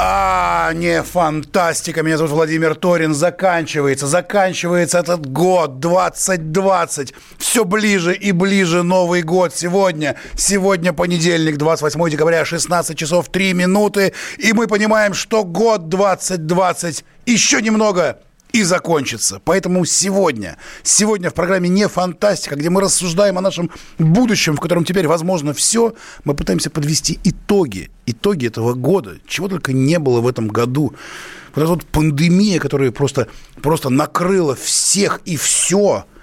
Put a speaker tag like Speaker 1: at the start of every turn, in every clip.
Speaker 1: А, не фантастика. Меня зовут Владимир Торин. Заканчивается, заканчивается этот год 2020. Все ближе и ближе Новый год. Сегодня, сегодня понедельник, 28 декабря, 16 часов 3 минуты. И мы понимаем, что год 2020 еще немного и закончится. Поэтому сегодня, сегодня в программе «Не фантастика», где мы рассуждаем о нашем будущем, в котором теперь возможно все, мы пытаемся подвести итоги, итоги этого года, чего только не было в этом году. Вот эта вот пандемия, которая просто, просто накрыла всех и все –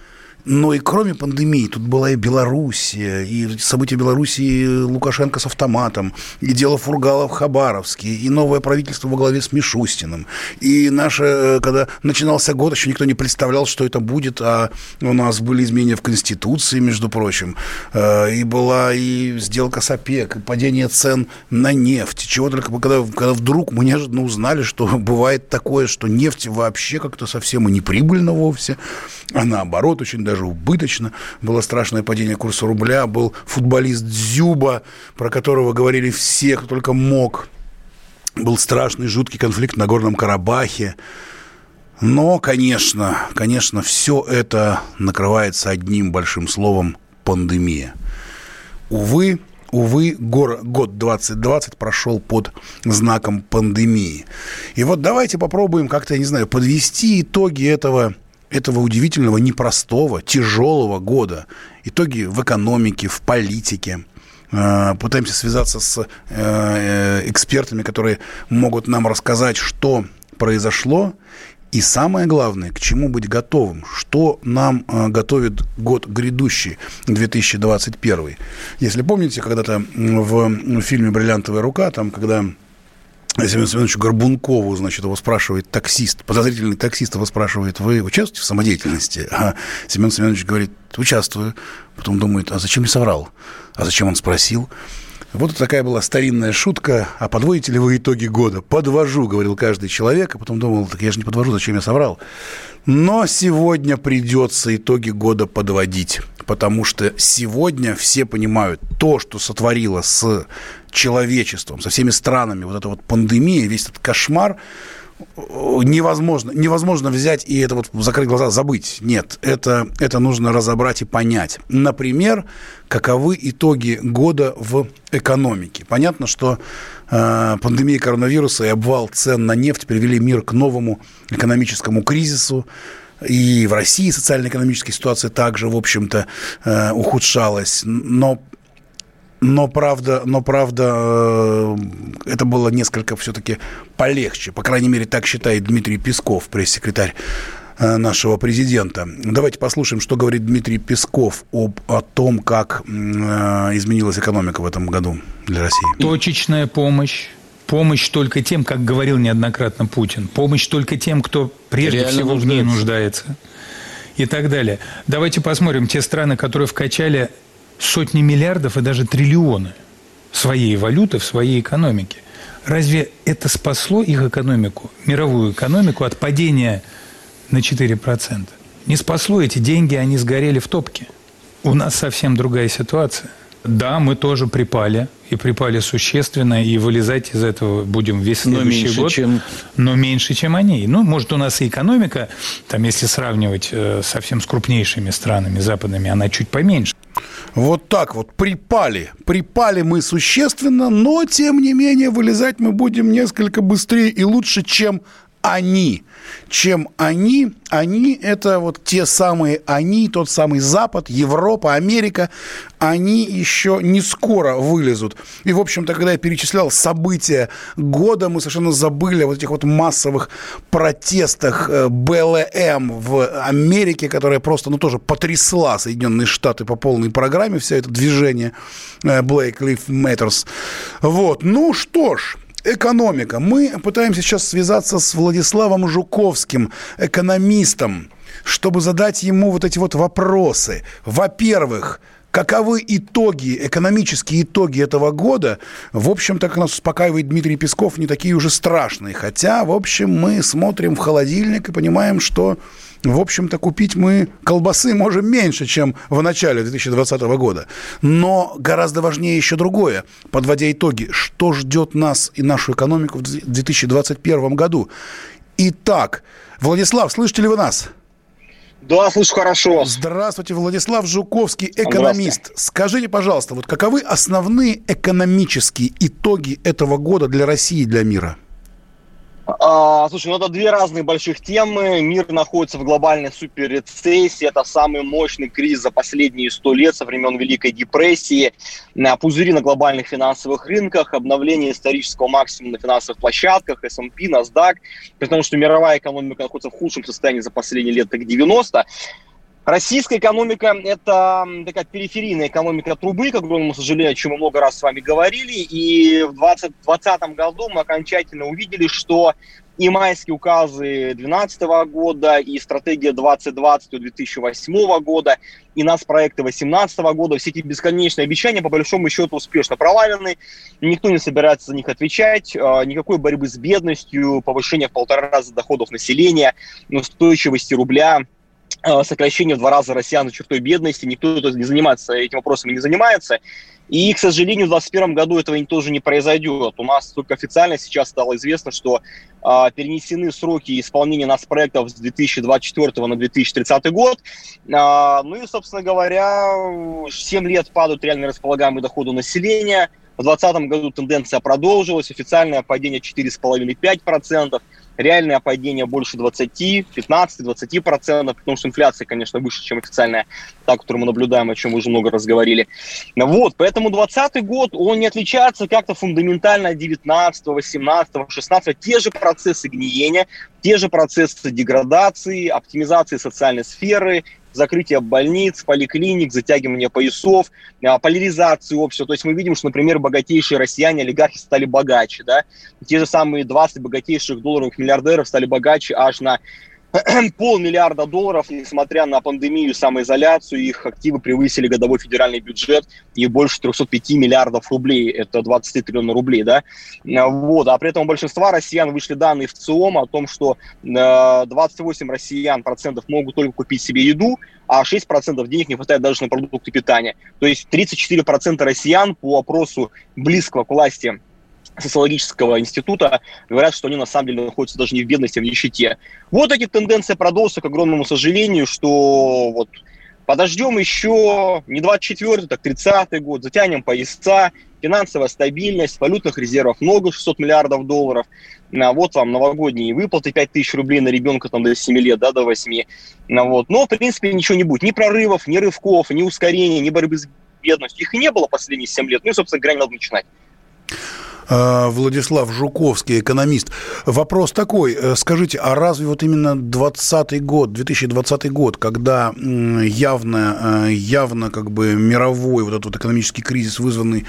Speaker 1: но и кроме пандемии, тут была и Белоруссия, и события Белоруссии Лукашенко с автоматом, и дело Фургала в Хабаровске, и новое правительство во главе с Мишустиным. И наше, э, когда начинался год, еще никто не представлял, что это будет, а у нас были изменения в Конституции, между прочим, э, и была и сделка с ОПЕК, и падение цен на нефть. Чего только, когда, когда вдруг мы неожиданно узнали, что бывает такое, что нефть вообще как-то совсем и не прибыльна вовсе, а наоборот очень даже даже убыточно. Было страшное падение курса рубля. Был футболист Дзюба, про которого говорили все, кто только мог. Был страшный, жуткий конфликт на Горном Карабахе. Но, конечно, конечно, все это накрывается одним большим словом – пандемия. Увы, увы, гор, год 2020 прошел под знаком пандемии. И вот давайте попробуем как-то, я не знаю, подвести итоги этого этого удивительного, непростого, тяжелого года. Итоги в экономике, в политике. Э, пытаемся связаться с э, э, экспертами, которые могут нам рассказать, что произошло, и самое главное, к чему быть готовым, что нам готовит год грядущий, 2021. Если помните, когда-то в фильме «Бриллиантовая рука», там, когда Семену Семеновичу Горбункову, значит, его спрашивает таксист, подозрительный таксист его спрашивает, вы участвуете в самодеятельности? А Семен Семенович говорит, участвую. Потом думает, а зачем я соврал? А зачем он спросил? Вот такая была старинная шутка. А подводите ли вы итоги года? Подвожу, говорил каждый человек. А потом думал, так я же не подвожу, зачем я соврал? Но сегодня придется итоги года подводить. Потому что сегодня все понимают то, что сотворило с человечеством, со всеми странами, вот эта вот пандемия, весь этот кошмар, невозможно, невозможно взять и это вот закрыть глаза, забыть. Нет, это, это нужно разобрать и понять. Например, каковы итоги года в экономике. Понятно, что э, пандемия коронавируса и обвал цен на нефть привели мир к новому экономическому кризису. И в России социально-экономическая ситуация также, в общем-то, э, ухудшалась. Но но правда, но правда, э, это было несколько все-таки полегче. По крайней мере, так считает Дмитрий Песков, пресс-секретарь э, нашего президента. Давайте послушаем, что говорит Дмитрий Песков об, о том, как э, изменилась экономика в этом году для России.
Speaker 2: Точечная помощь. Помощь только тем, как говорил неоднократно Путин. Помощь только тем, кто прежде Реально всего нуждается. в ней нуждается. И так далее. Давайте посмотрим те страны, которые вкачали сотни миллиардов и даже триллионы своей валюты в своей экономике. Разве это спасло их экономику, мировую экономику от падения на 4%? Не спасло эти деньги, они сгорели в топке. У нас совсем другая ситуация. Да, мы тоже припали, и припали существенно, и вылезать из этого будем весь следующий но меньше, год. Чем... Но меньше, чем они. Ну, может, у нас и экономика, там, если сравнивать э, совсем с крупнейшими странами западными, она чуть поменьше.
Speaker 1: Вот так вот припали. Припали мы существенно, но, тем не менее, вылезать мы будем несколько быстрее и лучше, чем они. Чем они? Они – это вот те самые они, тот самый Запад, Европа, Америка. Они еще не скоро вылезут. И, в общем-то, когда я перечислял события года, мы совершенно забыли о вот этих вот массовых протестах э, БЛМ в Америке, которая просто, ну, тоже потрясла Соединенные Штаты по полной программе, вся это движение э, Black Lives Matters. Вот. Ну что ж, Экономика. Мы пытаемся сейчас связаться с Владиславом Жуковским, экономистом, чтобы задать ему вот эти вот вопросы. Во-первых, каковы итоги, экономические итоги этого года, в общем-то, как нас успокаивает Дмитрий Песков, не такие уже страшные. Хотя, в общем, мы смотрим в холодильник и понимаем, что в общем-то, купить мы колбасы можем меньше, чем в начале 2020 года. Но гораздо важнее еще другое. Подводя итоги, что ждет нас и нашу экономику в 2021 году? Итак, Владислав, слышите ли вы нас?
Speaker 3: Да, слышу хорошо.
Speaker 1: Здравствуйте, Владислав Жуковский, экономист. Скажите, пожалуйста, вот каковы основные экономические итоги этого года для России и для мира?
Speaker 3: А, слушай, ну это две разные больших темы. Мир находится в глобальной суперрецессии. Это самый мощный кризис за последние сто лет со времен Великой депрессии. Пузыри на глобальных финансовых рынках, обновление исторического максимума на финансовых площадках, S&P, NASDAQ. При том, что мировая экономика находится в худшем состоянии за последние лет, так 90. Российская экономика – это такая периферийная экономика трубы, к сожалению, о чем мы много раз с вами говорили. И в 2020 году мы окончательно увидели, что и майские указы 2012 года, и стратегия 2020 2008 года, и нас проекты 2018 года, все эти бесконечные обещания, по большому счету, успешно провалены. Никто не собирается за них отвечать. А, никакой борьбы с бедностью, повышения в полтора раза доходов населения, устойчивости рубля – сокращение в два раза россиян за чертой бедности, никто не занимается этим вопросом не занимается. И, к сожалению, в 2021 году этого тоже не произойдет. У нас только официально сейчас стало известно, что э, перенесены сроки исполнения нас проектов с 2024 на 2030 год. Э, ну и, собственно говоря, 7 лет падают реально располагаемые доходы населения. В 2020 году тенденция продолжилась, официальное падение 4,5-5%. Реальное падение больше 20, 15, 20 процентов, потому что инфляция, конечно, выше, чем официальная, та, которую мы наблюдаем, о чем мы уже много раз говорили. Вот, поэтому 2020 год, он не отличается как-то фундаментально от 19, 18, 16. Те же процессы гниения, те же процессы деградации, оптимизации социальной сферы, закрытие больниц, поликлиник, затягивание поясов, а, поляризацию общества. То есть мы видим, что, например, богатейшие россияне, олигархи стали богаче, да, те же самые 20 богатейших долларовых миллиардеров стали богаче аж на полмиллиарда долларов, несмотря на пандемию, самоизоляцию, их активы превысили годовой федеральный бюджет и больше 305 миллиардов рублей, это 23 триллиона рублей, да, вот, а при этом у большинства россиян вышли данные в ЦИОМ о том, что 28 э, россиян процентов могут только купить себе еду, а 6% денег не хватает даже на продукты питания. То есть 34% россиян по опросу близкого к власти социологического института говорят, что они на самом деле находятся даже не в бедности, а в нищете. Вот эти тенденции продолжатся, к огромному сожалению, что вот подождем еще не 24 так 30 год, затянем пояса, финансовая стабильность, валютных резервов много, 600 миллиардов долларов, а вот вам новогодние выплаты, 5 тысяч рублей на ребенка там, до 7 лет, да, до 8. А вот. Но, в принципе, ничего не будет. Ни прорывов, ни рывков, ни ускорения, ни борьбы с бедностью. Их и не было последние 7 лет. Ну и, собственно не надо начинать.
Speaker 1: Э, Владислав Жуковский, экономист. Вопрос такой, э, скажите, а разве вот именно 2020 год, 2020 год, когда явно, э, явно как бы мировой вот этот вот экономический кризис, вызванный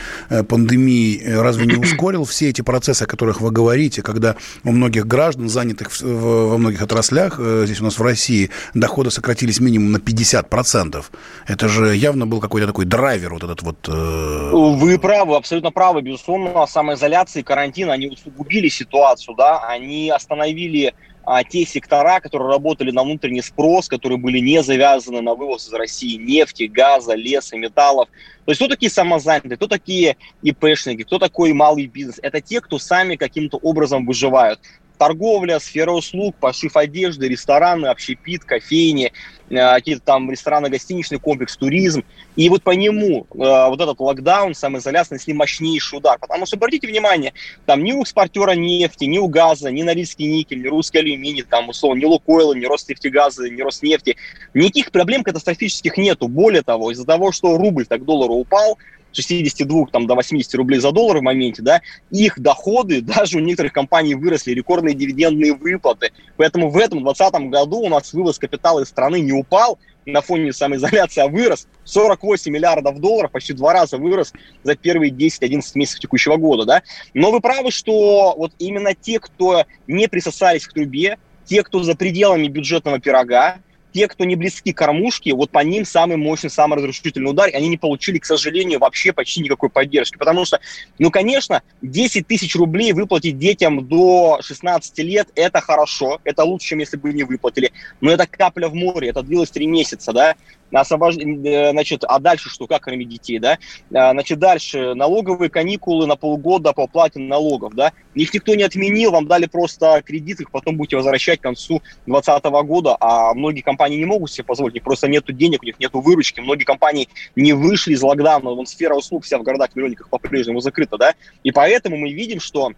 Speaker 1: пандемией, разве не ускорил все эти процессы, о которых вы говорите, когда у многих граждан, занятых во многих отраслях, здесь у нас в России, доходы сократились минимум на 50%? Это же явно был какой-то такой драйвер вот этот вот...
Speaker 3: Вы правы, абсолютно правы, безусловно. Самое изоляции, карантина, они усугубили ситуацию, да, они остановили а, те сектора, которые работали на внутренний спрос, которые были не завязаны на вывоз из России нефти, газа, леса, металлов. То есть кто такие самозанятые, кто такие ИПшники, кто такой малый бизнес? Это те, кто сами каким-то образом выживают. Торговля, сфера услуг, пошив одежды, рестораны, общепит, кофейни, э, какие-то там рестораны, гостиничный комплекс, туризм. И вот по нему э, вот этот локдаун, самоизоляция нанесли мощнейший удар. Потому что, обратите внимание, там ни у экспортера нефти, ни у газа, ни Норильский никель, ни русский алюминий, там, условно, ни Лукойла, ни Роснефтегаза, ни Роснефти, никаких проблем катастрофических нету. Более того, из-за того, что рубль так доллару упал, 62 там, до 80 рублей за доллар в моменте, да, их доходы даже у некоторых компаний выросли, рекордные дивидендные выплаты. Поэтому в этом 2020 году у нас вывоз капитала из страны не упал на фоне самоизоляции, а вырос 48 миллиардов долларов, почти два раза вырос за первые 10-11 месяцев текущего года, да. Но вы правы, что вот именно те, кто не присосались к трубе, те, кто за пределами бюджетного пирога, те, кто не близки к кормушке, вот по ним самый мощный, самый разрушительный удар, и они не получили, к сожалению, вообще почти никакой поддержки. Потому что, ну, конечно, 10 тысяч рублей выплатить детям до 16 лет – это хорошо, это лучше, чем если бы не выплатили. Но это капля в море, это длилось 3 месяца, да освобож... Э, значит, а дальше что, как кормить детей, да? А, значит, дальше налоговые каникулы на полгода по уплате налогов, да? Их никто не отменил, вам дали просто кредит, их потом будете возвращать к концу 2020 года, а многие компании не могут себе позволить, у них просто нету денег, у них нету выручки, многие компании не вышли из локдауна, вон сфера услуг вся в городах-миллионниках по-прежнему закрыта, да? И поэтому мы видим, что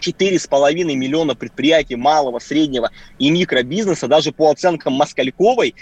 Speaker 3: 4,5 миллиона предприятий малого, среднего и микробизнеса, даже по оценкам Москальковой,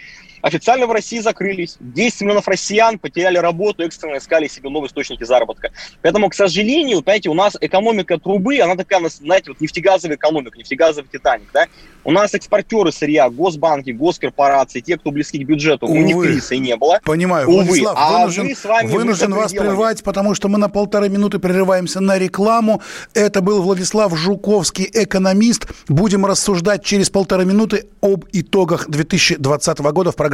Speaker 3: Официально в России закрылись. 10 миллионов россиян потеряли работу, экстренно искали себе новые источники заработка. Поэтому, к сожалению, понимаете, у нас экономика трубы, она такая, знаете, вот нефтегазовая экономика, нефтегазовый Титаник, да? У нас экспортеры сырья, госбанки, госкорпорации, те, кто близки к бюджету, Увы. у них кризиса и не было.
Speaker 1: Понимаю, Увы. Владислав, а вынужден, мы с вами вынужден вас прервать, потому что мы на полторы минуты прерываемся на рекламу. Это был Владислав Жуковский, экономист. Будем рассуждать через полторы минуты об итогах 2020 года в программе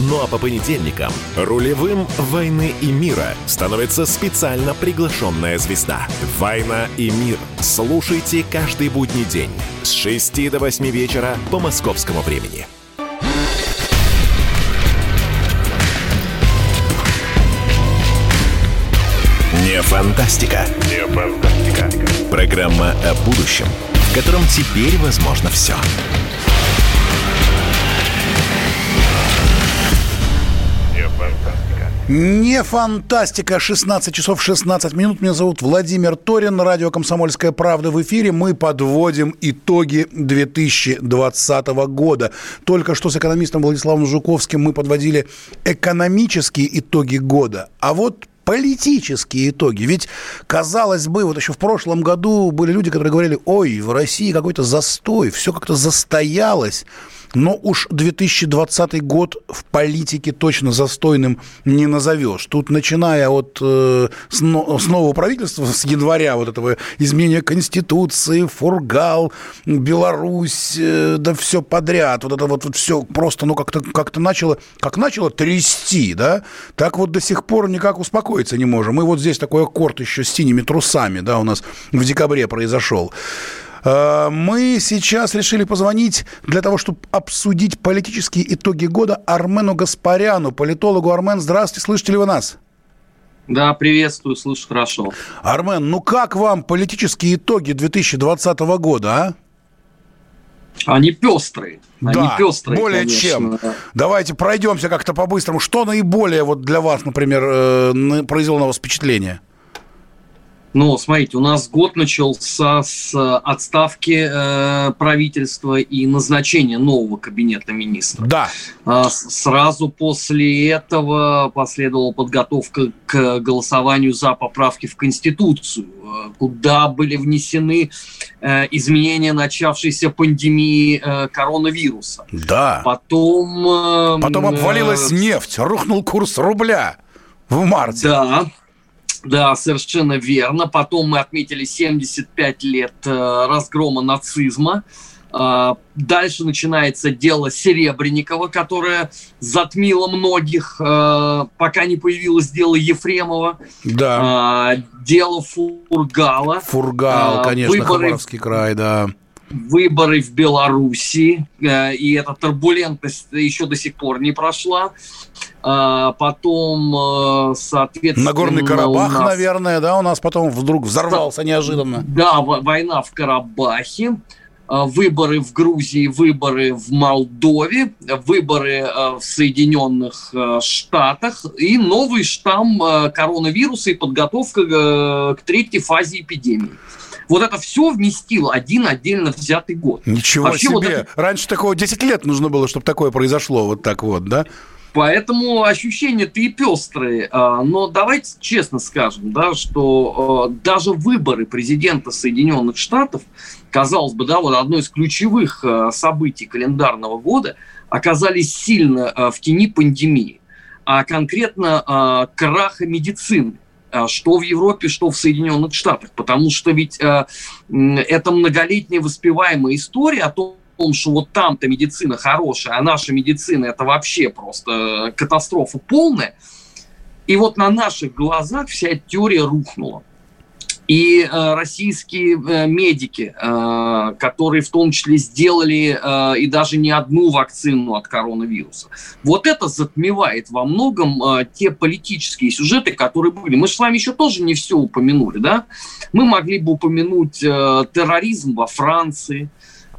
Speaker 4: Ну а по понедельникам рулевым «Войны и мира» становится специально приглашенная звезда. «Война и мир». Слушайте каждый будний день с 6 до 8 вечера по московскому времени. Не фантастика. Не фантастика. Программа о будущем, в котором теперь возможно все. Все.
Speaker 1: Не фантастика. 16 часов 16 минут. Меня зовут Владимир Торин. Радио «Комсомольская правда» в эфире. Мы подводим итоги 2020 года. Только что с экономистом Владиславом Жуковским мы подводили экономические итоги года. А вот политические итоги. Ведь, казалось бы, вот еще в прошлом году были люди, которые говорили, ой, в России какой-то застой, все как-то застоялось. Но уж 2020 год в политике точно застойным не назовешь. Тут, начиная от э, с, с нового правительства, с января вот этого изменения Конституции, Фургал, Беларусь, э, да все подряд. Вот это вот, вот все просто, ну, как-то как начало, как начало трясти, да, так вот до сих пор никак успокоиться не можем. Мы вот здесь такой аккорд еще с синими трусами, да, у нас в декабре произошел. Э, мы сейчас решили позвонить для того, чтобы обсудить политические итоги года Армену Гаспаряну, политологу. Армен, здравствуйте, слышите ли вы нас?
Speaker 5: Да, приветствую, слышу хорошо.
Speaker 1: Армен, ну как вам политические итоги 2020 года, а?
Speaker 5: Они пестрые.
Speaker 1: Они да, пестрые, более конечно. чем. Давайте пройдемся как-то по-быстрому. Что наиболее вот для вас, например, э, произвело на вас впечатление?
Speaker 5: Ну, смотрите, у нас год начался с э, отставки э, правительства и назначения нового кабинета министров.
Speaker 1: Да.
Speaker 5: А, сразу после этого последовала подготовка к голосованию за поправки в Конституцию, э, куда были внесены э, изменения начавшейся пандемии э, коронавируса.
Speaker 1: Да.
Speaker 5: Потом...
Speaker 1: Э, Потом обвалилась нефть, рухнул курс рубля в марте.
Speaker 5: Да. Да, совершенно верно. Потом мы отметили 75 лет э, разгрома нацизма. Э, дальше начинается дело Серебренникова, которое затмило многих, э, пока не появилось дело Ефремова.
Speaker 1: Да.
Speaker 5: Дело Фургала.
Speaker 1: Фургал, конечно, выборы... Хабаровский край, да
Speaker 5: выборы в Беларуси, э, и эта турбулентность еще до сих пор не прошла. А потом, э, соответственно...
Speaker 1: Нагорный Карабах, нас... наверное, да, у нас потом вдруг взорвался неожиданно.
Speaker 5: Да, война в Карабахе э, выборы в Грузии, выборы в Молдове, выборы в Соединенных Штатах и новый штамм коронавируса и подготовка к третьей фазе эпидемии. Вот это все вместил один отдельно взятый год.
Speaker 1: Ничего Вообще себе. Вот это... Раньше такого 10 лет нужно было, чтобы такое произошло. Вот так вот, да?
Speaker 5: Поэтому ощущения-то и пестрые. А, но давайте честно скажем, да, что а, даже выборы президента Соединенных Штатов, казалось бы, да, вот одно из ключевых а, событий календарного года, оказались сильно в тени пандемии, а конкретно краха медицины. А, что в Европе, что в Соединенных Штатах. Потому что ведь э, это многолетняя воспеваемая история о том, что вот там-то медицина хорошая, а наша медицина это вообще просто катастрофа полная. И вот на наших глазах вся теория рухнула. И э, российские э, медики, э, которые в том числе сделали э, и даже не одну вакцину от коронавируса, вот это затмевает во многом э, те политические сюжеты, которые были. Мы же с вами еще тоже не все упомянули, да? Мы могли бы упомянуть э, терроризм во Франции,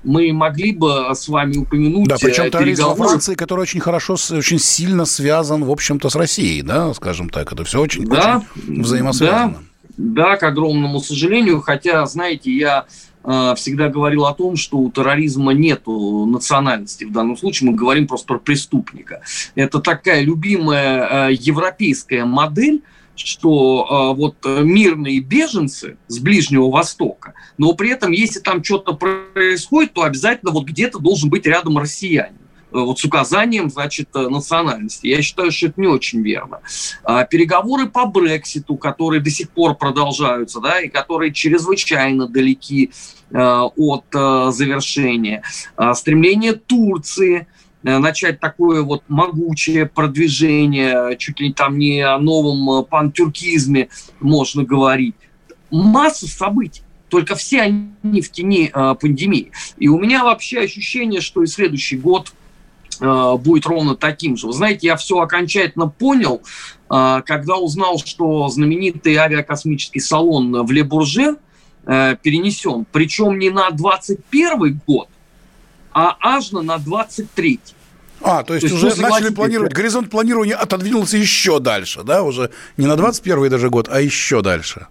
Speaker 5: мы могли бы с вами упомянуть
Speaker 1: Да, причем э, терроризм во Франции, который очень хорошо, очень сильно связан, в общем-то, с Россией, да, скажем так. Это все очень, да, очень взаимосвязано.
Speaker 5: Да. Да, к огромному сожалению, хотя, знаете, я э, всегда говорил о том, что у терроризма нет национальности. В данном случае мы говорим просто про преступника. Это такая любимая э, европейская модель, что э, вот мирные беженцы с Ближнего Востока, но при этом, если там что-то происходит, то обязательно вот где-то должен быть рядом россиянин. Э, вот с указанием, значит, э, национальности. Я считаю, что это не очень верно. А, переговоры по Брекситу, которые до сих пор продолжаются, да, и которые чрезвычайно далеки э, от завершения. А, стремление Турции начать такое вот могучее продвижение, чуть ли там не о новом пантюркизме можно говорить. Масса событий только все они в тени э, пандемии. И у меня вообще ощущение, что и следующий год будет ровно таким же. Вы знаете, я все окончательно понял, э, когда узнал, что знаменитый авиакосмический салон в Ле-Бурже э, перенесен, причем не на 21 год, а аж на 23
Speaker 1: а, то есть, то есть уже начали планировать, горизонт планирования отодвинулся еще дальше, да, уже не на 21 даже год, а еще дальше.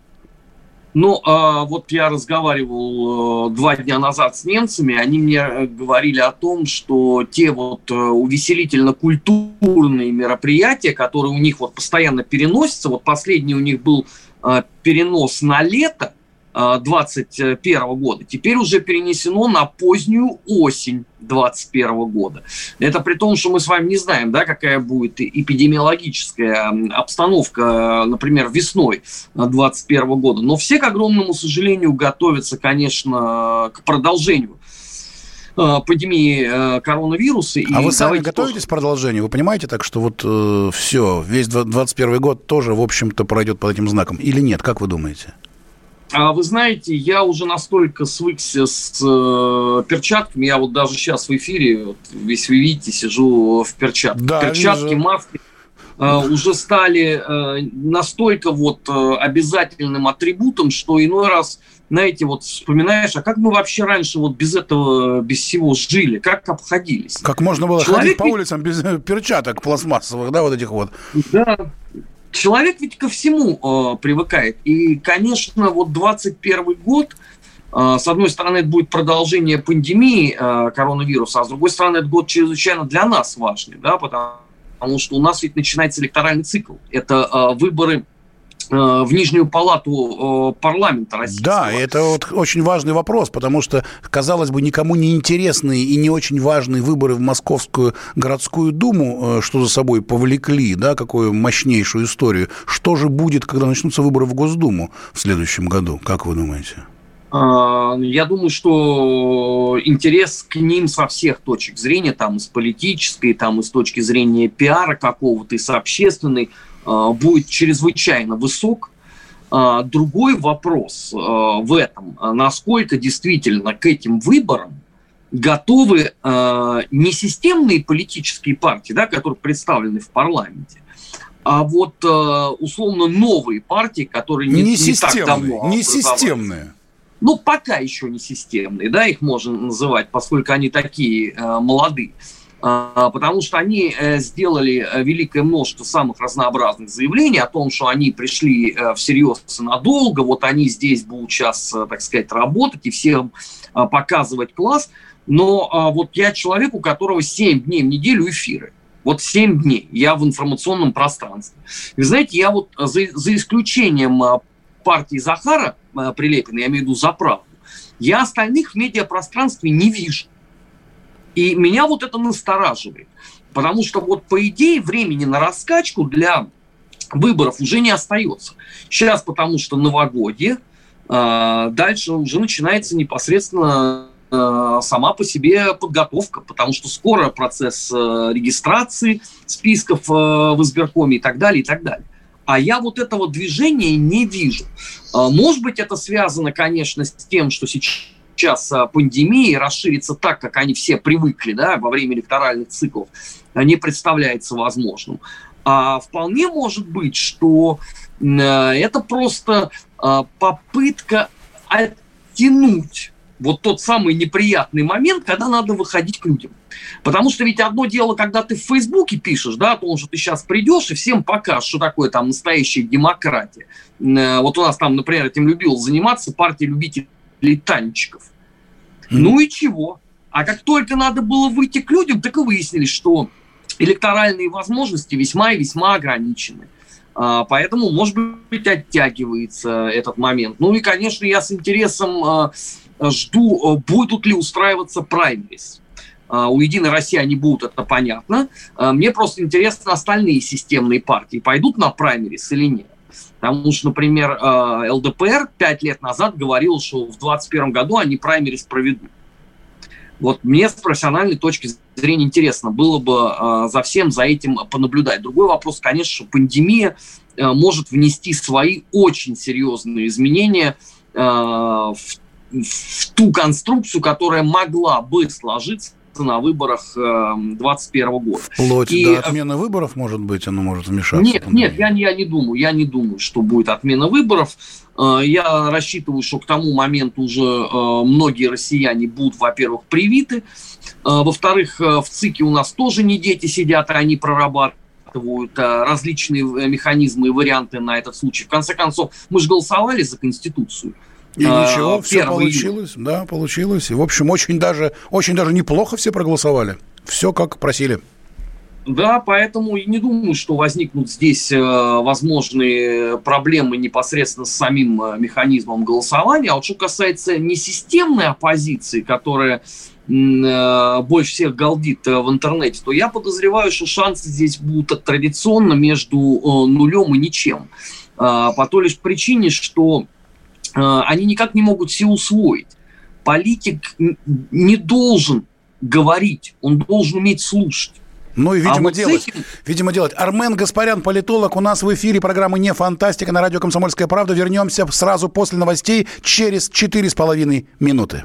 Speaker 5: Ну, а, вот я разговаривал э, два дня назад с немцами, они мне э, говорили о том, что те вот э, увеселительно-культурные мероприятия, которые у них вот постоянно переносятся, вот последний у них был перенос на лето, 2021 года, теперь уже перенесено на позднюю осень 2021 года. Это при том, что мы с вами не знаем, да, какая будет эпидемиологическая обстановка, например, весной 2021 года. Но все, к огромному сожалению, готовятся, конечно, к продолжению э, пандемии э, коронавируса.
Speaker 1: А вы сами готовитесь к продолжению? Вы понимаете так, что вот э, все, весь 2021 год тоже, в общем-то, пройдет под этим знаком? Или нет? Как вы думаете?
Speaker 5: А вы знаете, я уже настолько свыкся с э, перчатками, я вот даже сейчас в эфире, вот, весь вы видите, сижу в перчатках. Да, Перчатки, вижу. маски э, уже стали э, настолько вот э, обязательным атрибутом, что иной раз знаете, вот вспоминаешь, а как мы вообще раньше вот без этого, без всего жили, как обходились?
Speaker 1: Как можно было Человек ходить по улицам без перчаток пластмассовых, да, вот этих вот?
Speaker 5: Да, человек ведь ко всему э, привыкает. И, конечно, вот 21 год, э, с одной стороны, это будет продолжение пандемии э, коронавируса, а с другой стороны, это год чрезвычайно для нас важный, да, потому, потому что у нас ведь начинается электоральный цикл. Это э, выборы в Нижнюю палату э, парламента российского.
Speaker 1: Да, это вот очень важный вопрос, потому что, казалось бы, никому не интересные и не очень важные выборы в Московскую городскую думу, э, что за собой повлекли, да, какую мощнейшую историю. Что же будет, когда начнутся выборы в Госдуму в следующем году, как вы думаете?
Speaker 5: Я думаю, что интерес к ним со всех точек зрения, там, из политической, там, из точки зрения пиара какого-то, и с общественной, Э, будет чрезвычайно высок. Э, другой вопрос э, в этом, насколько действительно к этим выборам готовы не системные политические партии, да, которые представлены в парламенте, а вот условно новые партии, которые не, не, не так давно
Speaker 1: Не системные.
Speaker 5: Ну, пока еще не системные, да, их можно называть, поскольку они такие э, молодые. А, потому что они э, сделали э, великое множество самых разнообразных заявлений о том, что они пришли э, всерьез надолго, вот они здесь будут сейчас, так сказать, работать и всем показывать класс. Но а, вот я человек, у которого 7 дней в неделю эфиры. Вот 7 дней я в информационном пространстве. Вы знаете, я вот за, за исключением партии Захара Прилепина, я имею в виду за правду, я остальных в медиапространстве не вижу. И меня вот это настораживает. Потому что вот по идее времени на раскачку для выборов уже не остается. Сейчас потому что новогодье, а, дальше уже начинается непосредственно а, сама по себе подготовка, потому что скоро процесс а, регистрации списков в избиркоме и так далее, и так далее. А я вот этого движения не вижу. Может быть, это связано, конечно, с тем, что сейчас сейчас а, пандемии расширится так, как они все привыкли да, во время электоральных циклов, не представляется возможным. А вполне может быть, что это просто а, попытка оттянуть вот тот самый неприятный момент, когда надо выходить к людям. Потому что ведь одно дело, когда ты в Фейсбуке пишешь, да, о том, что ты сейчас придешь и всем покажешь, что такое там настоящая демократия. Вот у нас там, например, этим любил заниматься партия любителей танчиков. Ну и чего? А как только надо было выйти к людям, так и выяснили, что электоральные возможности весьма и весьма ограничены. А, поэтому, может быть, оттягивается этот момент. Ну и, конечно, я с интересом а, жду, а, будут ли устраиваться праймерис. У «Единой России» они будут, это понятно. Мне просто интересно, остальные системные партии пойдут на праймерис или нет. Потому что, например, э, ЛДПР пять лет назад говорил, что в 2021 году они праймерис проведут. Вот мне с профессиональной точки зрения интересно было бы э, за всем за этим понаблюдать. Другой вопрос, конечно, что пандемия э, может внести свои очень серьезные изменения в, в ту конструкцию, которая могла бы сложиться на выборах 2021 эм, года.
Speaker 1: Вплоть и, до отмены выборов, может быть, оно может вмешаться?
Speaker 5: Нет, нет, я, я не думаю. Я не думаю, что будет отмена выборов. Э, я рассчитываю, что к тому моменту уже э, многие россияне будут, во-первых, привиты. Э, во-вторых, в ЦИКе у нас тоже не дети сидят, а они прорабатывают различные механизмы и варианты на этот случай. В конце концов, мы же голосовали за Конституцию.
Speaker 1: И а, ничего, все получилось, да, получилось. И, в общем, очень даже, очень даже неплохо все проголосовали. Все как просили.
Speaker 5: Да, поэтому и не думаю, что возникнут здесь э, возможные проблемы непосредственно с самим э, механизмом голосования. А вот что касается несистемной оппозиции, которая э, больше всех галдит в интернете, то я подозреваю, что шансы здесь будут традиционно между нулем и ничем. Э, по той лишь причине, что они никак не могут все усвоить. Политик не должен говорить, он должен уметь слушать.
Speaker 1: Ну и, видимо, а вот делать. Этим... Видимо, делать. Армен Гаспарян, политолог, у нас в эфире программы «Не фантастика» на радио «Комсомольская правда». Вернемся сразу после новостей через четыре с половиной минуты.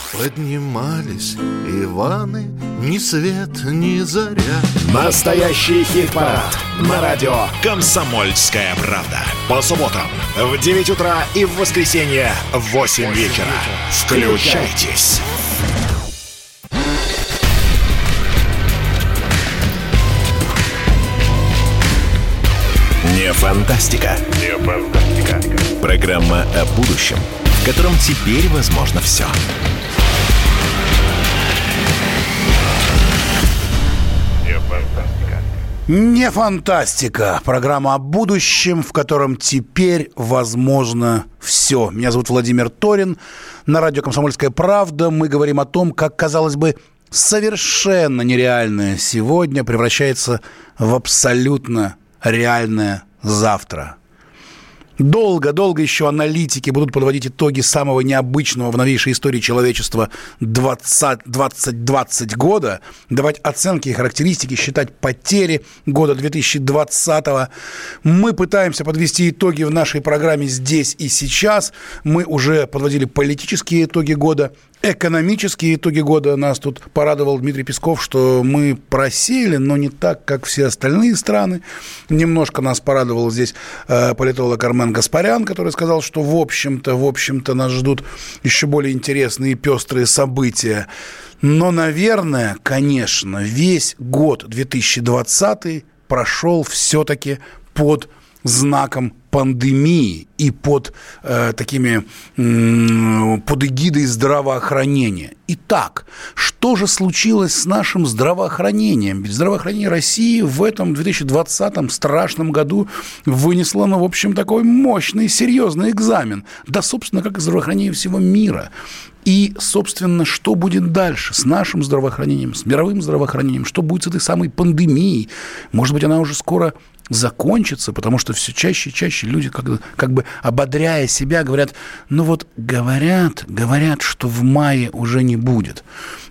Speaker 6: Поднимались Иваны, ни свет, ни заря.
Speaker 4: Настоящий хит-парад на радио «Комсомольская правда». По субботам в 9 утра и в воскресенье в 8 вечера. Включайтесь. Не фантастика. Не фантастика. Программа о будущем, в котором теперь возможно все.
Speaker 1: Не фантастика. Программа о будущем, в котором теперь возможно все. Меня зовут Владимир Торин. На радио «Комсомольская правда» мы говорим о том, как, казалось бы, совершенно нереальное сегодня превращается в абсолютно реальное завтра – Долго-долго еще аналитики будут подводить итоги самого необычного в новейшей истории человечества 20-20 года, давать оценки и характеристики, считать потери года 2020. Мы пытаемся подвести итоги в нашей программе здесь и сейчас. Мы уже подводили политические итоги года, Экономические итоги года нас тут порадовал Дмитрий Песков, что мы просели, но не так, как все остальные страны. Немножко нас порадовал здесь э, политолог Армен Гаспарян, который сказал, что в общем-то, в общем-то нас ждут еще более интересные и пестрые события. Но, наверное, конечно, весь год 2020 прошел все-таки под знаком пандемии и под э, такими э, под эгидой здравоохранения. Итак, что же случилось с нашим здравоохранением? Ведь здравоохранение России в этом 2020 страшном году вынесло, ну, в общем, такой мощный, серьезный экзамен. Да, собственно, как и здравоохранение всего мира. И, собственно, что будет дальше с нашим здравоохранением, с мировым здравоохранением, что будет с этой самой пандемией? Может быть, она уже скоро закончится, потому что все чаще и чаще люди, как, как бы ободряя себя, говорят, ну вот говорят, говорят, что в мае уже не будет.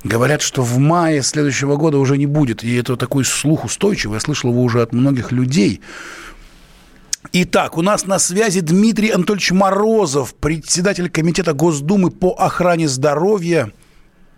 Speaker 1: Говорят, что в мае следующего года уже не будет. И это такой слух устойчивый, я слышал его уже от многих людей. Итак, у нас на связи Дмитрий Анатольевич Морозов, председатель Комитета Госдумы по охране здоровья.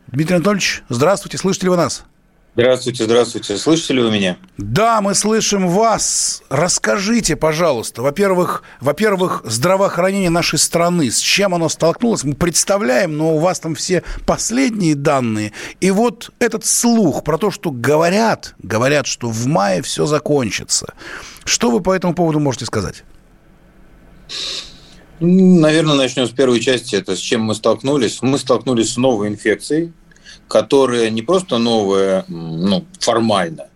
Speaker 1: Дмитрий Анатольевич, здравствуйте, слышите ли вы нас?
Speaker 7: Здравствуйте, здравствуйте. Слышите ли вы меня?
Speaker 1: Да, мы слышим вас. Расскажите, пожалуйста, во-первых, во-первых, здравоохранение нашей страны, с чем оно столкнулось, мы представляем, но у вас там все последние данные. И вот этот слух про то, что говорят, говорят, что в мае все закончится. Что вы по этому поводу можете сказать?
Speaker 7: Наверное, начнем с первой части. Это с чем мы столкнулись. Мы столкнулись с новой инфекцией, которая не просто новая ну, формально,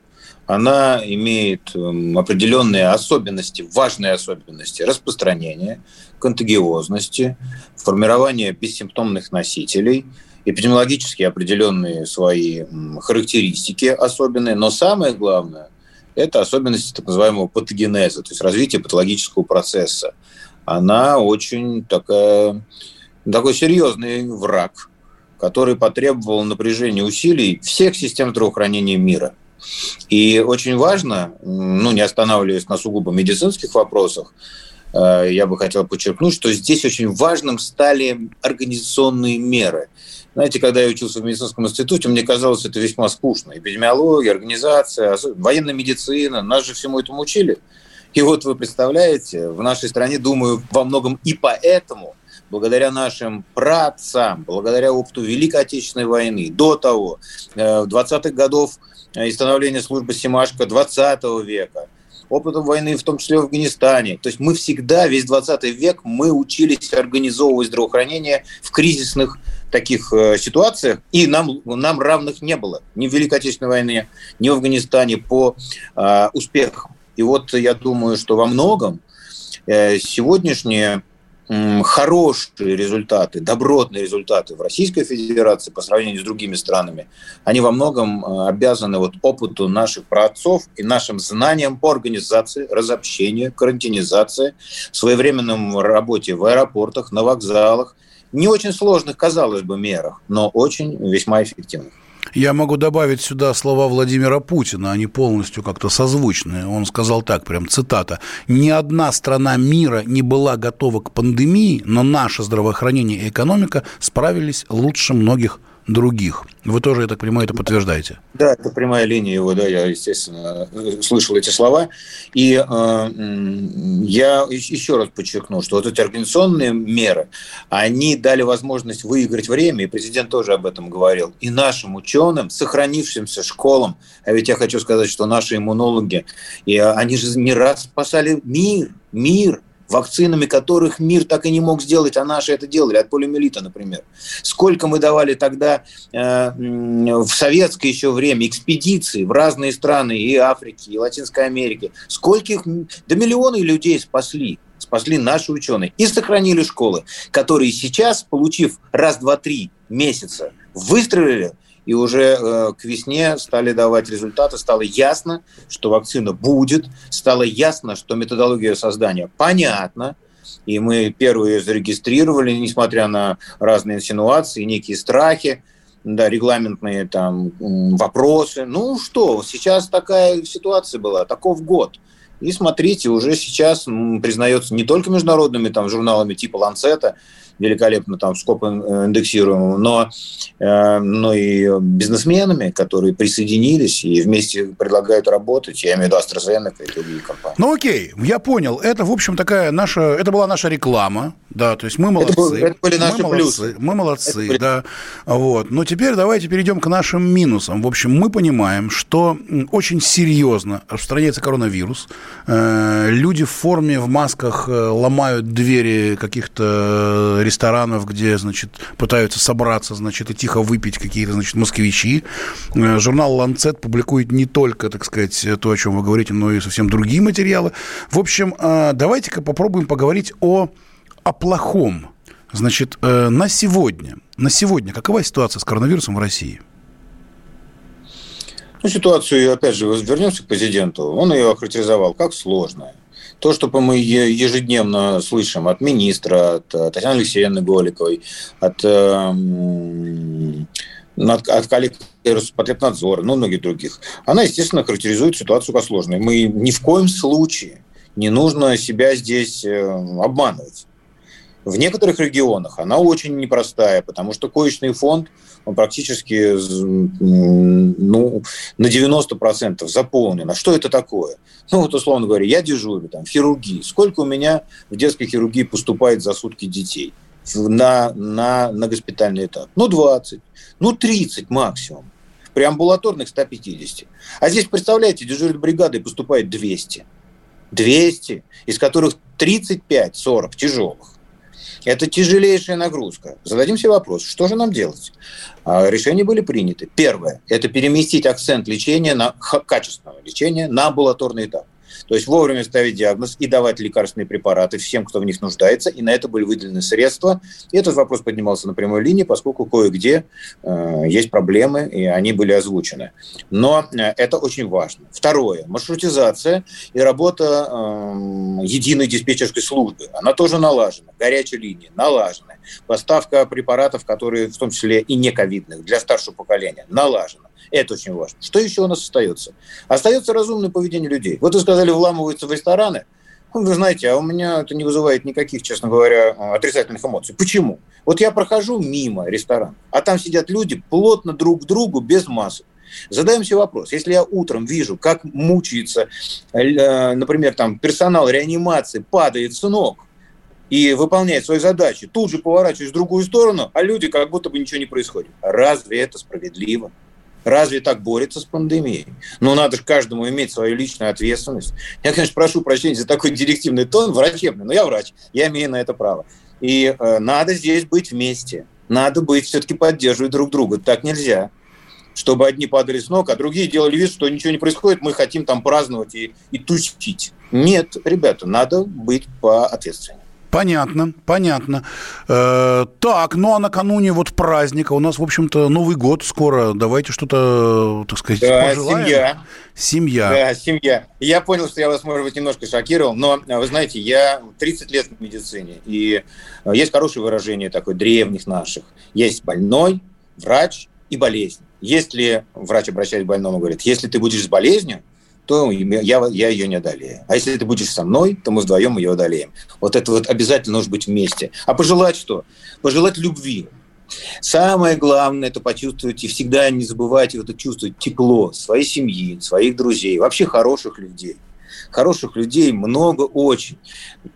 Speaker 7: она имеет эм, определенные особенности, важные особенности распространения, контагиозности, формирования бессимптомных носителей, эпидемиологически определенные свои характеристики особенные, но самое главное – это особенности так называемого патогенеза, то есть развития патологического процесса. Она очень такая, такой серьезный враг который потребовал напряжения усилий всех систем здравоохранения мира. И очень важно, ну, не останавливаясь на сугубо медицинских вопросах, э, я бы хотел подчеркнуть, что здесь очень важным стали организационные меры. Знаете, когда я учился в медицинском институте, мне казалось это весьма скучно. Эпидемиология, организация, военная медицина, нас же всему этому учили. И вот вы представляете, в нашей стране, думаю, во многом и поэтому – благодаря нашим працам, благодаря опыту Великой Отечественной войны, до того, 20-х э, годов и становления службы Симашко 20 века, опытом войны, в том числе в Афганистане. То есть мы всегда, весь 20 век, мы учились организовывать здравоохранение в кризисных таких э, ситуациях, и нам, нам равных не было ни в Великой Отечественной войне, ни в Афганистане по э, успехам. И вот я думаю, что во многом э, сегодняшнее хорошие результаты, добротные результаты в Российской Федерации по сравнению с другими странами, они во многом э, обязаны вот опыту наших праотцов и нашим знаниям по организации, разобщению, карантинизации, своевременном работе в аэропортах, на вокзалах, не очень сложных, казалось бы, мерах, но очень весьма эффективных.
Speaker 1: Я могу добавить сюда слова Владимира Путина, они полностью как-то созвучны. Он сказал так, прям цитата. «Ни одна страна мира не была готова к пандемии, но наше здравоохранение и экономика справились лучше многих других. Вы тоже, я так понимаю, это подтверждаете?
Speaker 7: Да, это прямая линия его, да, я, естественно, слышал эти слова. И э, я еще раз подчеркну, что вот эти организационные меры, они дали возможность выиграть время, и президент тоже об этом говорил, и нашим ученым, сохранившимся школам, а ведь я хочу сказать, что наши иммунологи, и они же не раз спасали мир, мир, вакцинами которых мир так и не мог сделать, а наши это делали, от полиомиелита, например. Сколько мы давали тогда э, в советское еще время экспедиции в разные страны и Африки, и Латинской Америки. Скольких, да миллионы людей спасли спасли наши ученые и сохранили школы, которые сейчас, получив раз, два, три месяца, выстрелили и уже э, к весне стали давать результаты, стало ясно, что вакцина будет, стало ясно, что методология создания понятна, и мы первые зарегистрировали, несмотря на разные инсинуации, некие страхи, да, регламентные там вопросы. Ну что, сейчас такая ситуация была, таков год. И смотрите, уже сейчас признается не только международными там журналами типа Ланцета, великолепно там скоп индексируемым, но, э, но и бизнесменами, которые присоединились и вместе предлагают работать, я имею в виду AstraZeneca и другие компании.
Speaker 1: Ну окей, я понял. Это, в общем, такая наша, это была наша реклама, да, то есть мы молодцы. Это, был, это были наши мы плюсы. Молодцы, мы молодцы, это... да. Вот. Но теперь давайте перейдем к нашим минусам. В общем, мы понимаем, что очень серьезно распространяется коронавирус. Э, люди в форме, в масках э, ломают двери каких-то ресторанов, где, значит, пытаются собраться, значит, и тихо выпить какие-то, значит, москвичи. Э, журнал «Ланцет» публикует не только, так сказать, то, о чем вы говорите, но и совсем другие материалы. В общем, э, давайте-ка попробуем поговорить о, о плохом. Значит, э, на сегодня, на сегодня какова ситуация с коронавирусом в России?
Speaker 7: Ну, ситуацию, опять же, вернемся к президенту. Он ее охарактеризовал как сложная. То, что мы ежедневно слышим от министра, от Татьяны Алексеевны Голиковой, от, эм, от, от коллег Роспотребнадзора, ну, многих других, она, естественно, характеризует ситуацию как сложную. Мы ни в коем случае не нужно себя здесь э, обманывать. В некоторых регионах она очень непростая, потому что коечный фонд он практически ну, на 90% заполнен. А что это такое? Ну, вот, условно говоря, я дежурю там, в хирургии. Сколько у меня в детской хирургии поступает за сутки детей на, на, на госпитальный этап? Ну, 20, ну, 30 максимум. При амбулаторных 150. А здесь, представляете, дежурит бригада и поступает 200. 200, из которых 35-40 тяжелых. Это тяжелейшая нагрузка. Зададим себе вопрос, что же нам делать? А, решения были приняты. Первое – это переместить акцент лечения на качественного лечения на амбулаторный этап. То есть вовремя ставить диагноз и давать лекарственные препараты всем, кто в них нуждается, и на это были выделены средства. И этот вопрос поднимался на прямой линии, поскольку кое-где э, есть проблемы, и они были озвучены. Но э, это очень важно. Второе. Маршрутизация и работа э, единой диспетчерской службы. Она тоже налажена. Горячая линия налажена. Поставка препаратов, которые в том числе и не ковидных, для старшего поколения, налажена. Это очень важно. Что еще у нас остается? Остается разумное поведение людей. Вот вы сказали, вламываются в рестораны. Ну, вы знаете, а у меня это не вызывает никаких, честно говоря, отрицательных эмоций. Почему? Вот я прохожу мимо ресторана, а там сидят люди плотно друг к другу, без масок. Задаем себе вопрос. Если я утром вижу, как мучается, э, например, там персонал реанимации падает с ног и выполняет свои задачи, тут же поворачиваюсь в другую сторону, а люди как будто бы ничего не происходит. Разве это справедливо? Разве так борется с пандемией? Ну, надо же каждому иметь свою личную ответственность. Я, конечно, прошу прощения за такой директивный тон, врачебный, но я врач, я имею на это право. И э, надо здесь быть вместе. Надо быть, все-таки поддерживать друг друга. Так нельзя чтобы одни падали с ног, а другие делали вид, что ничего не происходит, мы хотим там праздновать и, и тусить. Нет, ребята, надо быть поответственнее.
Speaker 1: Понятно, понятно. Э, так, ну а накануне вот праздника у нас, в общем-то, Новый год скоро. Давайте что-то, так сказать,
Speaker 7: да,
Speaker 1: пожелаем.
Speaker 7: семья.
Speaker 1: Семья.
Speaker 7: Да, семья. Я понял, что я вас, может быть, немножко шокировал, но, вы знаете, я 30 лет в медицине, и есть хорошее выражение такое древних наших. Есть больной, врач и болезнь. Если врач обращается к больному и говорит, если ты будешь с болезнью, то я, я ее не одолею. А если ты будешь со мной, то мы вдвоем ее одолеем. Вот это вот обязательно нужно быть вместе. А пожелать что? Пожелать любви. Самое главное – это почувствовать и всегда не забывайте вот это чувствовать тепло своей семьи, своих друзей, вообще хороших людей. Хороших людей много очень.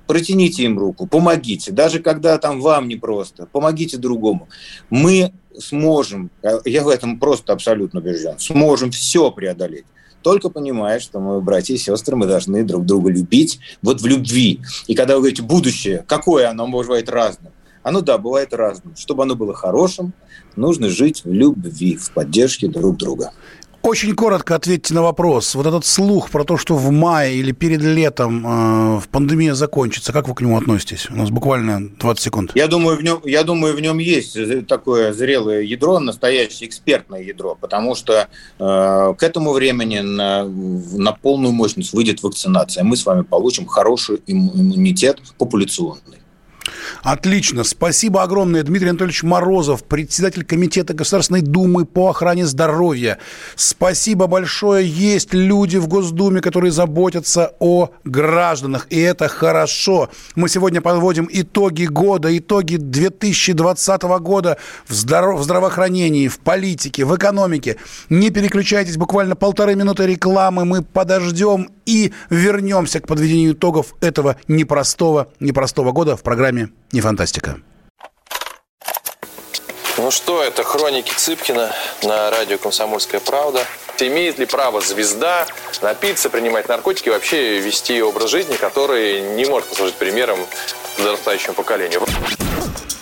Speaker 7: Протяните им руку, помогите. Даже когда там вам непросто, помогите другому. Мы сможем, я в этом просто абсолютно убежден, сможем все преодолеть только понимая, что мы братья и сестры, мы должны друг друга любить вот в любви. И когда вы говорите «будущее», какое оно может быть разным? Оно, да, бывает разным. Чтобы оно было хорошим, нужно жить в любви, в поддержке друг друга.
Speaker 1: Очень коротко ответьте на вопрос. Вот этот слух про то, что в мае или перед летом э, пандемия закончится, как вы к нему относитесь? У нас буквально 20 секунд.
Speaker 7: Я думаю, в нем, я думаю, в нем есть такое зрелое ядро, настоящее экспертное ядро, потому что э, к этому времени на, на полную мощность выйдет вакцинация. Мы с вами получим хороший иммунитет популяционный.
Speaker 1: Отлично. Спасибо огромное. Дмитрий Анатольевич Морозов, председатель Комитета Государственной Думы по охране здоровья. Спасибо большое. Есть люди в Госдуме, которые заботятся о гражданах, и это хорошо. Мы сегодня подводим итоги года, итоги 2020 года в, здоров... в здравоохранении, в политике, в экономике. Не переключайтесь, буквально полторы минуты рекламы. Мы подождем и вернемся к подведению итогов этого непростого, непростого года в программе «Не фантастика».
Speaker 8: Ну что, это хроники Цыпкина на радио «Комсомольская правда». Имеет ли право звезда напиться, принимать наркотики и вообще вести образ жизни, который не может послужить примером подрастающему поколению?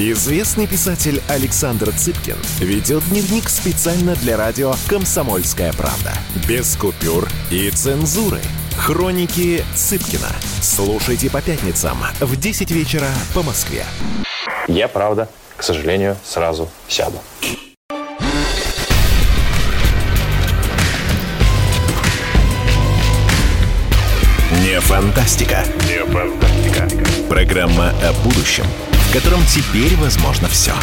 Speaker 4: Известный писатель Александр Цыпкин ведет дневник специально для радио «Комсомольская правда». Без купюр и цензуры. Хроники Цыпкина. Слушайте по пятницам в 10 вечера по Москве.
Speaker 8: Я, правда, к сожалению, сразу сяду.
Speaker 4: Не фантастика. Не фантастика. Программа о будущем, в котором теперь возможно все.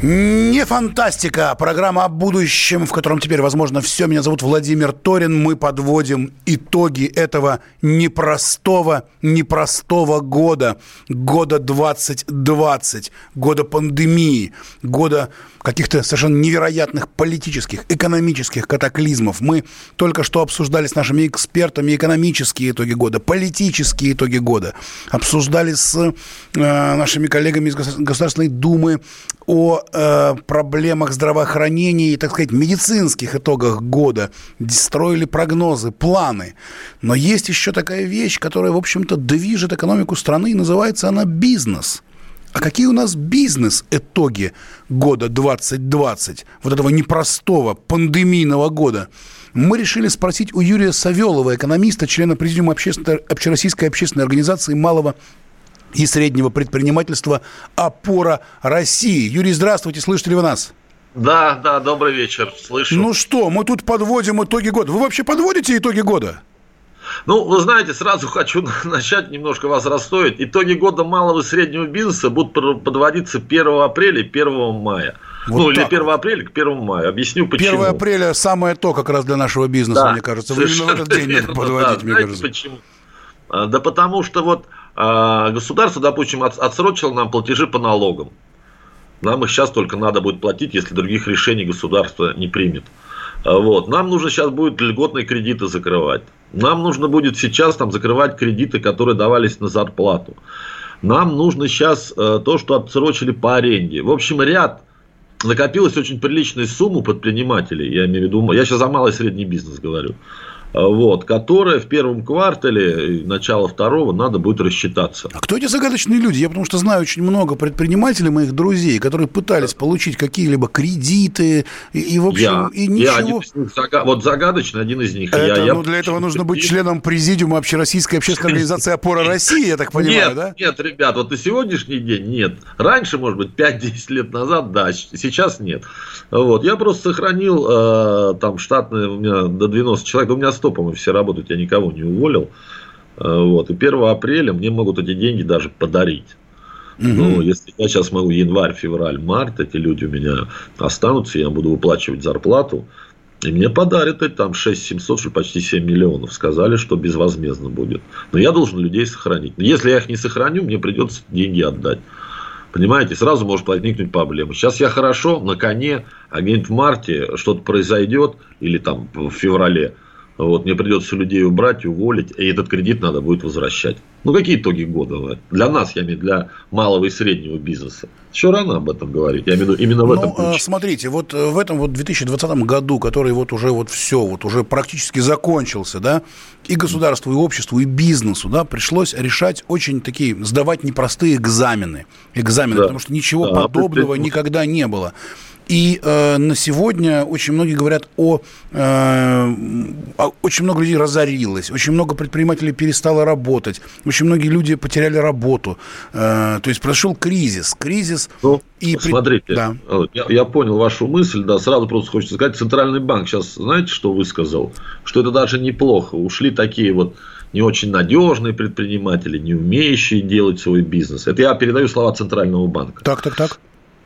Speaker 1: Не фантастика, программа о будущем, в котором теперь возможно все. Меня зовут Владимир Торин. Мы подводим итоги этого непростого, непростого года. Года 2020, года пандемии, года каких-то совершенно невероятных политических, экономических катаклизмов. Мы только что обсуждали с нашими экспертами экономические итоги года, политические итоги года. Обсуждали с э, нашими коллегами из Государственной Думы о э, проблемах здравоохранения и, так сказать, медицинских итогах года. Строили прогнозы, планы. Но есть еще такая вещь, которая, в общем-то, движет экономику страны, и называется она бизнес – а какие у нас бизнес-итоги года 2020, вот этого непростого пандемийного года? Мы решили спросить у Юрия Савелова, экономиста, члена Президиума общественной, Общероссийской общественной организации малого и среднего предпринимательства «Опора России». Юрий, здравствуйте, слышите ли вы нас?
Speaker 9: Да, да, добрый вечер, слышу.
Speaker 1: Ну что, мы тут подводим итоги года. Вы вообще подводите итоги года?
Speaker 9: Ну, вы знаете, сразу хочу начать немножко вас расстроить. Итоги года малого и среднего бизнеса будут подводиться 1 апреля и 1 мая. Вот ну, или 1 апреля к 1 мая. Объясню почему.
Speaker 1: 1 апреля самое то как раз для нашего бизнеса, да, мне кажется. Вы именно в этот день верно, надо подводить,
Speaker 9: да, мне кажется. почему? А, да потому что вот государство, допустим, отсрочило нам платежи по налогам. Нам их сейчас только надо будет платить, если других решений государство не примет. А, вот. Нам нужно сейчас будет льготные кредиты закрывать. Нам нужно будет сейчас там закрывать кредиты, которые давались на зарплату. Нам нужно сейчас э, то, что отсрочили по аренде. В общем, ряд накопилась очень приличная сумма предпринимателей, я имею в виду, я сейчас за малый и средний бизнес говорю, вот, которая в первом квартале, начало второго, надо будет рассчитаться.
Speaker 1: А кто эти загадочные люди? Я потому что знаю очень много предпринимателей, моих друзей, которые пытались получить какие-либо кредиты и, и в общем,
Speaker 9: я,
Speaker 1: и ничего.
Speaker 9: Я них, вот загадочный один из них.
Speaker 1: Это,
Speaker 9: я,
Speaker 1: ну,
Speaker 9: я...
Speaker 1: для этого нужно быть членом президиума Общероссийской общественной организации «Опора России», я так понимаю,
Speaker 9: нет,
Speaker 1: да?
Speaker 9: Нет, ребят, вот на сегодняшний день нет. Раньше, может быть, 5-10 лет назад, да, сейчас нет. Вот, я просто сохранил э, там штатные у меня до 90 человек, у меня 100, по-моему, все работают, я никого не уволил. Э, вот. И 1 апреля мне могут эти деньги даже подарить. Угу. Ну, если я сейчас могу январь, февраль, март, эти люди у меня останутся, я буду выплачивать зарплату, и мне подарят это там 6 700, что почти 7 миллионов. Сказали, что безвозмездно будет. Но я должен людей сохранить. Но если я их не сохраню, мне придется деньги отдать. Понимаете, сразу может возникнуть проблема. Сейчас я хорошо, на коне, а где-нибудь в марте что-то произойдет, или там в феврале, вот, мне придется людей убрать, уволить, и этот кредит надо будет возвращать. Ну, какие итоги года? Для нас, я имею для малого и среднего бизнеса. Еще рано об этом говорить. Я имею в виду именно в
Speaker 1: ну,
Speaker 9: этом ключе.
Speaker 1: Смотрите, вот э, в этом вот 2020 году, который вот уже вот все, вот уже практически закончился, да, и государству, и обществу, и бизнесу, да, пришлось решать очень такие, сдавать непростые экзамены. Экзамены, да. потому что ничего да, подобного никогда не было. И э, на сегодня очень многие говорят о... Э, очень много людей разорилось, очень много предпринимателей перестало работать, очень многие люди потеряли работу. Э, то есть прошел кризис. Кризис...
Speaker 9: Ну, и смотрите, да. я, я понял вашу мысль, да, сразу просто хочется сказать, Центральный банк сейчас, знаете, что высказал? Что это даже неплохо. Ушли такие вот не очень надежные предприниматели, не умеющие делать свой бизнес. Это я передаю слова Центрального банка.
Speaker 1: Так, так, так.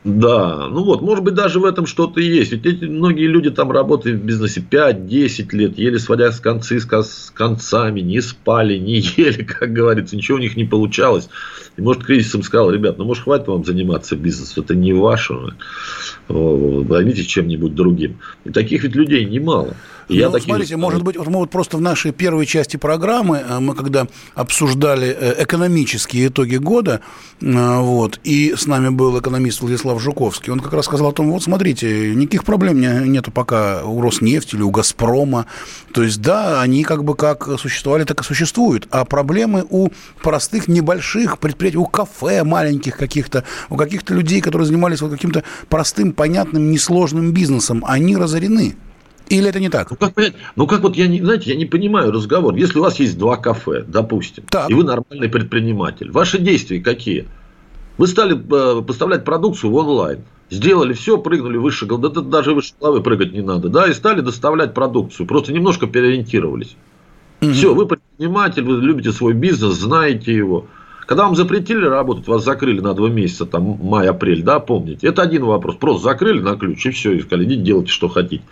Speaker 9: Да, ну вот, может быть, даже в этом что-то есть. Ведь эти многие люди там работают в бизнесе 5-10 лет, еле сводя с концы с концами, не спали, не ели, как говорится, ничего у них не получалось. И, может, кризисом сказал, ребят, ну, может, хватит вам заниматься бизнесом, это не ваше, займитесь чем-нибудь другим. И таких ведь людей немало.
Speaker 1: Ну, я такие... смотрите, может быть, вот мы вот просто в нашей первой части программы, э, мы когда обсуждали э, экономические итоги года, э, вот, и с нами был экономист Владислав Жуковский, он как раз сказал о том, вот смотрите, никаких проблем нету пока у Роснефти или у Газпрома, то есть, да, они как бы как существовали, так и существуют, а проблемы у простых небольших предприятий, у кафе маленьких каких-то, у каких-то людей, которые занимались вот каким-то простым, понятным, несложным бизнесом, они разорены. Или это не так?
Speaker 9: Ну как, понять? ну, как вот я не, знаете, я не понимаю разговор. Если у вас есть два кафе, допустим, так. и вы нормальный предприниматель, ваши действия какие? Вы стали э, поставлять продукцию в онлайн. Сделали все, прыгнули выше головы. Да, даже выше головы прыгать не надо. Да, и стали доставлять продукцию. Просто немножко переориентировались. Угу. Все, вы предприниматель, вы любите свой бизнес, знаете его. Когда вам запретили работать, вас закрыли на два месяца, там май-апрель, да, помните? Это один вопрос. Просто закрыли на ключ и все, и сказали, идите делайте, что хотите.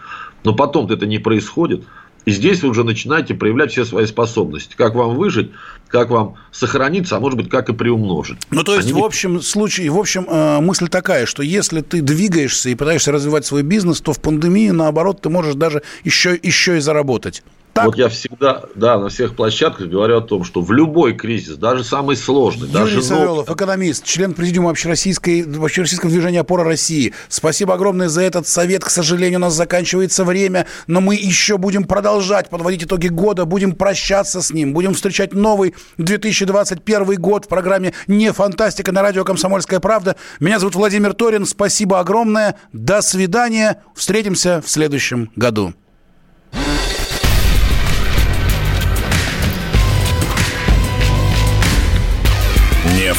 Speaker 9: Но потом это не происходит. И здесь вы уже начинаете проявлять все свои способности. Как вам выжить, как вам сохраниться, а может быть, как и приумножить.
Speaker 1: Ну, то есть, Они... в общем случае, в общем, э, мысль такая, что если ты двигаешься и пытаешься развивать свой бизнес, то в пандемии, наоборот, ты можешь даже еще, еще и заработать.
Speaker 9: Так? Вот я всегда, да, на всех площадках говорю о том, что в любой кризис, даже самый сложный,
Speaker 1: Юрий
Speaker 9: даже
Speaker 1: Савелов, нов... экономист, член президиума общероссийской, общероссийского движения «Опора России». Спасибо огромное за этот совет. К сожалению, у нас заканчивается время, но мы еще будем продолжать подводить итоги года, будем прощаться с ним, будем встречать новый 2021 год в программе «Не фантастика» на радио «Комсомольская правда». Меня зовут Владимир Торин. Спасибо огромное. До свидания. Встретимся в следующем году.